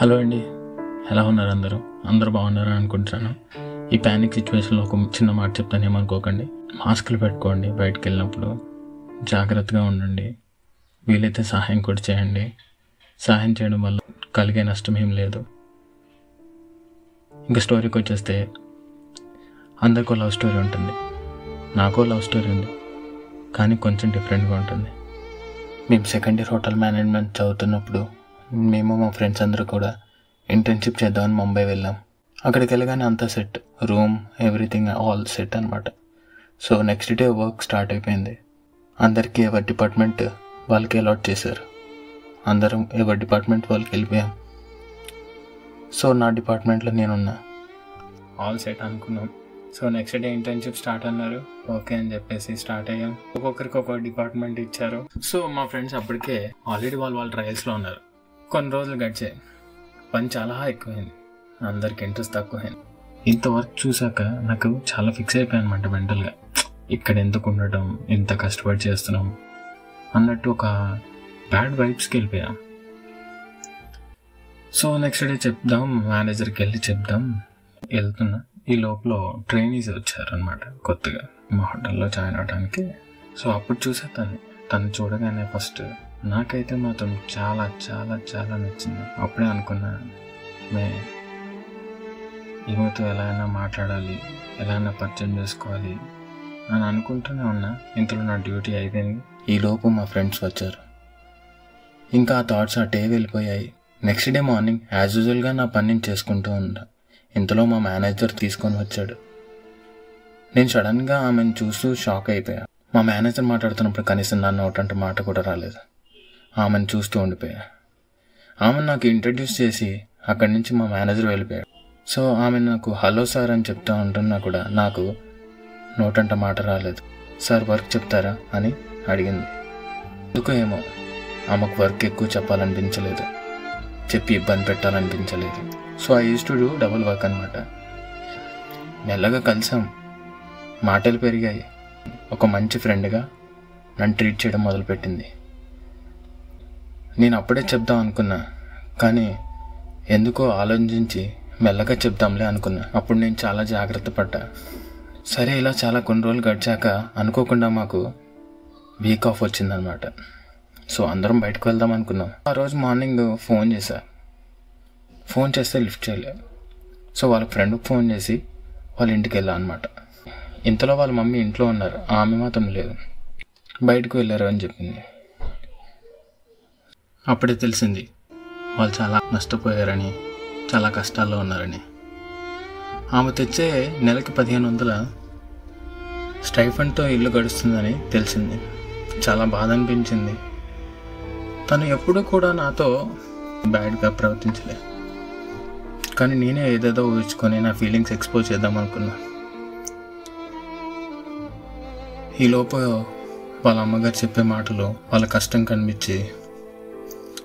Hello అండి. ఎలా ఉన్నారు అందరూ? అందరూ బాగున్నారని అనుకుంటున్నాను. ఈ ప్యానిక్ సిచ్యువేషన్లో ఒక చిన్న మాట చెప్తాను ఏమనుకోకండి. మాస్కులు పెట్టుకోండి బయటకు వెళ్ళినప్పుడు. జాగ్రత్తగా ఉండండి. వీలైతే సహాయం కూడా చేయండి. సహాయం చేయడం వల్ల కలిగే నష్టం ఏం లేదు. ఇంకా స్టోరీకి వచ్చేస్తే అందరికో లవ్ స్టోరీ ఉంటుంది. నాకో లవ్ స్టోరీ ఉంది. కానీ కొంచెం డిఫరెంట్గా ఉంటుంది. మేము సెకండ్ ఇయర్ హోటల్ మేనేజ్మెంట్ చదువుతున్నప్పుడు మేము మా ఫ్రెండ్స్ అందరూ కూడా ఇంటర్న్షిప్ చేద్దామని ముంబై వెళ్ళాం. అక్కడికి వెళ్ళగానే అంతా set room everything all set అనమాట so next day work start అయిపోయింది. అందరికీ ఎవరి డిపార్ట్మెంట్ వాళ్ళకి అలాట్ చేశారు. అందరం ఎవరి డిపార్ట్మెంట్ వాళ్ళకి వెళ్ళిపోయాం. సో నా డిపార్ట్మెంట్లో నేనున్నా. ఆల్ సెట్ అనుకున్నాం. So next day internship start అన్నారు. ఓకే అని చెప్పేసి స్టార్ట్ అయ్యాం. ఒక్కొక్కరికి ఒక్కొక్క డిపార్ట్మెంట్ ఇచ్చారు. సో మా ఫ్రెండ్స్ అప్పటికే ఆల్రెడీ వాళ్ళు వాళ్ళ ట్రయల్స్లో ఉన్నారు. కొన్ని రోజులు గడిచాయి. పని చాలా ఎక్కువైంది. అందరికి ఇంట్రెస్ట్ తక్కువైంది. ఇంత వర్క్ చూసాక నాకు చాలా ఫిక్స్ అయిపోయాను అనమాట మెంటల్గా ఇక్కడ ఎందుకు ఉండటం ఎంత కష్టపడి చేస్తున్నాం అన్నట్టు ఒక బ్యాడ్ వైబ్స్కి వెళ్ళిపోయాం. సో నెక్స్ట్ డే చెప్దాం మేనేజర్కి వెళ్ళి చెప్దాం. వెళ్తున్నా. ఈ లోపల ట్రైనీస్ వచ్చారనమాట కొత్తగా. మా హోటల్లో జాయిన్ అవడానికి సో అప్పుడు చూసే తను. తను చూడగానే ఫస్ట్ నాకైతే మాత్రం చాలా చాలా చాలా నచ్చింది. అప్పుడే అనుకున్నా మే ఈమెతో ఎలా అయినా మాట్లాడాలి ఎలా అయినా పరిచయం చేసుకోవాలి అని అనుకుంటూనే ఉన్నా. ఇంతలో నా డ్యూటీ అయిపోయింది. ఈలోపు మా ఫ్రెండ్స్ వచ్చారు. ఇంకా ఆ థాట్స్ అటే వెళ్ళిపోయాయి. నెక్స్ట్ డే మార్నింగ్ యాజ్ యూజువల్గా నా పని నేను చేసుకుంటూ ఉన్నా ఇంతలో మా మేనేజర్ తీసుకొని వచ్చాడు. నేను సడన్గా ఆమెను చూస్తూ షాక్ అయిపోయా. మా మేనేజర్ మాట్లాడుతున్నప్పుడు కనీసం నా నోటంటే మాట కూడా రాలేదు. ఆమెను చూస్తూ ఉండిపోయా. ఆమె నాకు ఇంట్రడ్యూస్ చేసి అక్కడి నుంచి మా మేనేజర్ వెళ్ళిపోయాడు. సో ఆమె నాకు హలో సార్ అని చెప్తా ఉంటున్నా కూడా నాకు నోటంట మాట రాలేదు. సార్ వర్క్ చెప్తారా? అని అడిగింది. ఎందుకో ఏమో ఆమెకు వర్క్ ఎక్కువ చెప్పాలనిపించలేదు. చెప్పి ఇబ్బంది పెట్టాలనిపించలేదు. So I use to do double work అనమాట మెల్లగా కలిసాం. మాటలు పెరిగాయి. ఒక మంచి ఫ్రెండ్గా నన్ను ట్రీట్ చేయడం మొదలుపెట్టింది. నేను అప్పుడే చెప్దాం అనుకున్నా. కానీ ఎందుకో ఆలోచించి మెల్లగా చెప్దాంలే అనుకున్నా. అప్పుడు నేను చాలా జాగ్రత్త పడ్డా. సరే ఇలా చాలా కొన్ని రోజులు గడిచాక అనుకోకుండా మాకు వీక్ ఆఫ్ వచ్చిందనమాట సో అందరం బయటకు వెళ్దాం అనుకున్నాం. ఆ రోజు మార్నింగ్ ఫోన్ చేశా. ఫోన్ చేస్తే లిఫ్ట్ చేయలే. సో వాళ్ళ ఫ్రెండ్కి ఫోన్ చేసి వాళ్ళ ఇంటికి వెళ్ళా అనమాట ఇంతలో వాళ్ళ మమ్మీ ఇంట్లో ఉన్నారు. ఆమె మాత్రం లేదు. బయటకు వెళ్ళారు అని చెప్పింది. అప్పుడే తెలిసింది వాళ్ళు చాలా నష్టపోయారని చాలా కష్టాల్లో ఉన్నారని. ఆమె తెచ్చే నెలకి పదిహేను వందల స్టైఫండ్తో ఇల్లు గడుస్తుందని తెలిసింది. చాలా బాధ అనిపించింది. తను ఎప్పుడూ కూడా నాతో బ్యాడ్గా ప్రవర్తించలే. కానీ నేనే ఏదేదో ఊహించుకొని నా ఫీలింగ్స్ ఎక్స్పోజ్ చేద్దాం అనుకున్నా. ఈలోపు వాళ్ళ అమ్మగారు చెప్పే మాటలు వాళ్ళ కష్టం కనిపించి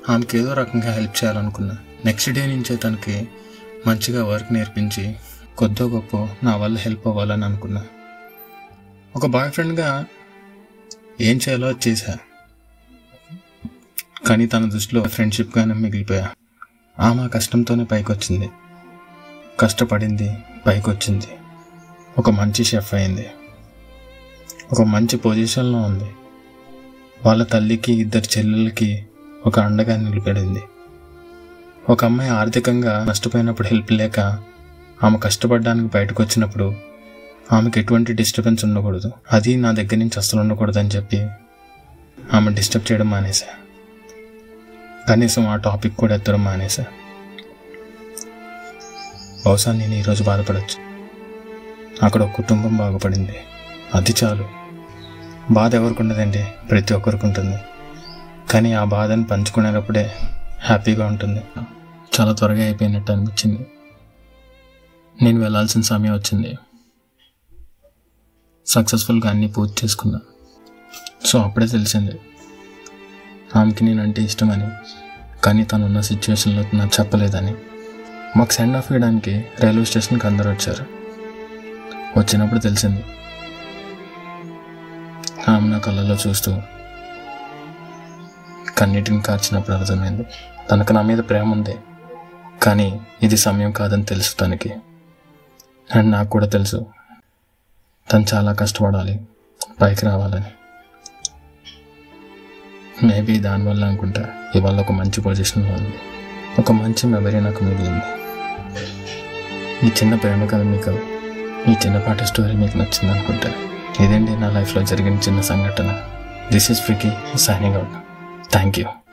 ఆమెకి ఏదో రకంగా హెల్ప్ చేయాలనుకున్నా. నెక్స్ట్ డే నుంచే తనకి మంచిగా వర్క్ నేర్పించి కొద్దో గొప్ప నా వల్ల హెల్ప్ అవ్వాలని అనుకున్నా. ఒక బాయ్ ఫ్రెండ్గా ఏం చేయాలో చేశా. కానీ తన దృష్టిలో ఫ్రెండ్షిప్గానే మిగిలిపోయా. ఆమె కష్టంతోనే పైకి వచ్చింది కష్టపడింది పైకొచ్చింది. ఒక మంచి షెఫ్ అయింది. ఒక మంచి పొజిషన్లో ఉంది. వాళ్ళ తల్లికి ఇద్దరు చెల్లెలకి ఒక అండగా నిలబడింది. ఒక అమ్మాయి ఆర్థికంగా నష్టపోయినప్పుడు హెల్ప్ లేక ఆమె కష్టపడడానికి బయటకు వచ్చినప్పుడు ఆమెకు ఎటువంటి డిస్టర్బెన్స్ ఉండకూడదు. అది నా దగ్గర నుంచి అస్సలు ఉండకూడదు అని చెప్పి ఆమె డిస్టర్బ్ చేయడం మానేసా కనీసం ఆ టాపిక్ కూడా ఎత్తడం మానేశా. బహుశా నేను ఈరోజు బాధపడచ్చు. అక్కడ ఒక కుటుంబం బాగుపడింది. అది చాలు. బాధ ఎవరికి ఉండదండి? ప్రతి ఒక్కరికి ఉంటుంది. కానీ ఆ బాధను పంచుకునేటప్పుడే హ్యాపీగా ఉంటుంది. చాలా త్వరగా అయిపోయినట్టు అనిపించింది. నేను వెళ్ళాల్సిన సమయం వచ్చింది. సక్సెస్ఫుల్గా అన్నీ పూర్తి చేసుకున్నా. సో అప్పుడే తెలిసింది. ఆమెకి నేనంటే ఇష్టమని. కానీ తను ఉన్న సిచ్యువేషన్లో నాకు చెప్పలేదని. మాకు సెండ్ ఆఫ్ ఇవ్వడానికి రైల్వే స్టేషన్కి అందరూ వచ్చారు. వచ్చినప్పుడు తెలిసింది. ఆమె నా కళ్ళలో చూస్తూ కన్నీటిని కార్చినప్పుడు అర్థమైంది. తనకు నా మీద ప్రేమ ఉంది. కానీ ఇది సమయం కాదని తెలుసు తనకి. అండ్ నాకు కూడా తెలుసు. తను చాలా కష్టపడాలి. పైకి రావాలని. మేబీ దానివల్ల అనుకుంటా ఇవాళ ఒక మంచి పొజిషన్లో ఉంది. ఒక మంచి మెమరీ నాకు మిగిలింది. ఈ చిన్న ప్రేమ కథ మీకు ఈ చిన్నపాటి స్టోరీ మీకు నచ్చింది అనుకుంటా ఇదేంటి నా లైఫ్లో జరిగిన చిన్న సంఘటన? This is freaky signing out Thank you.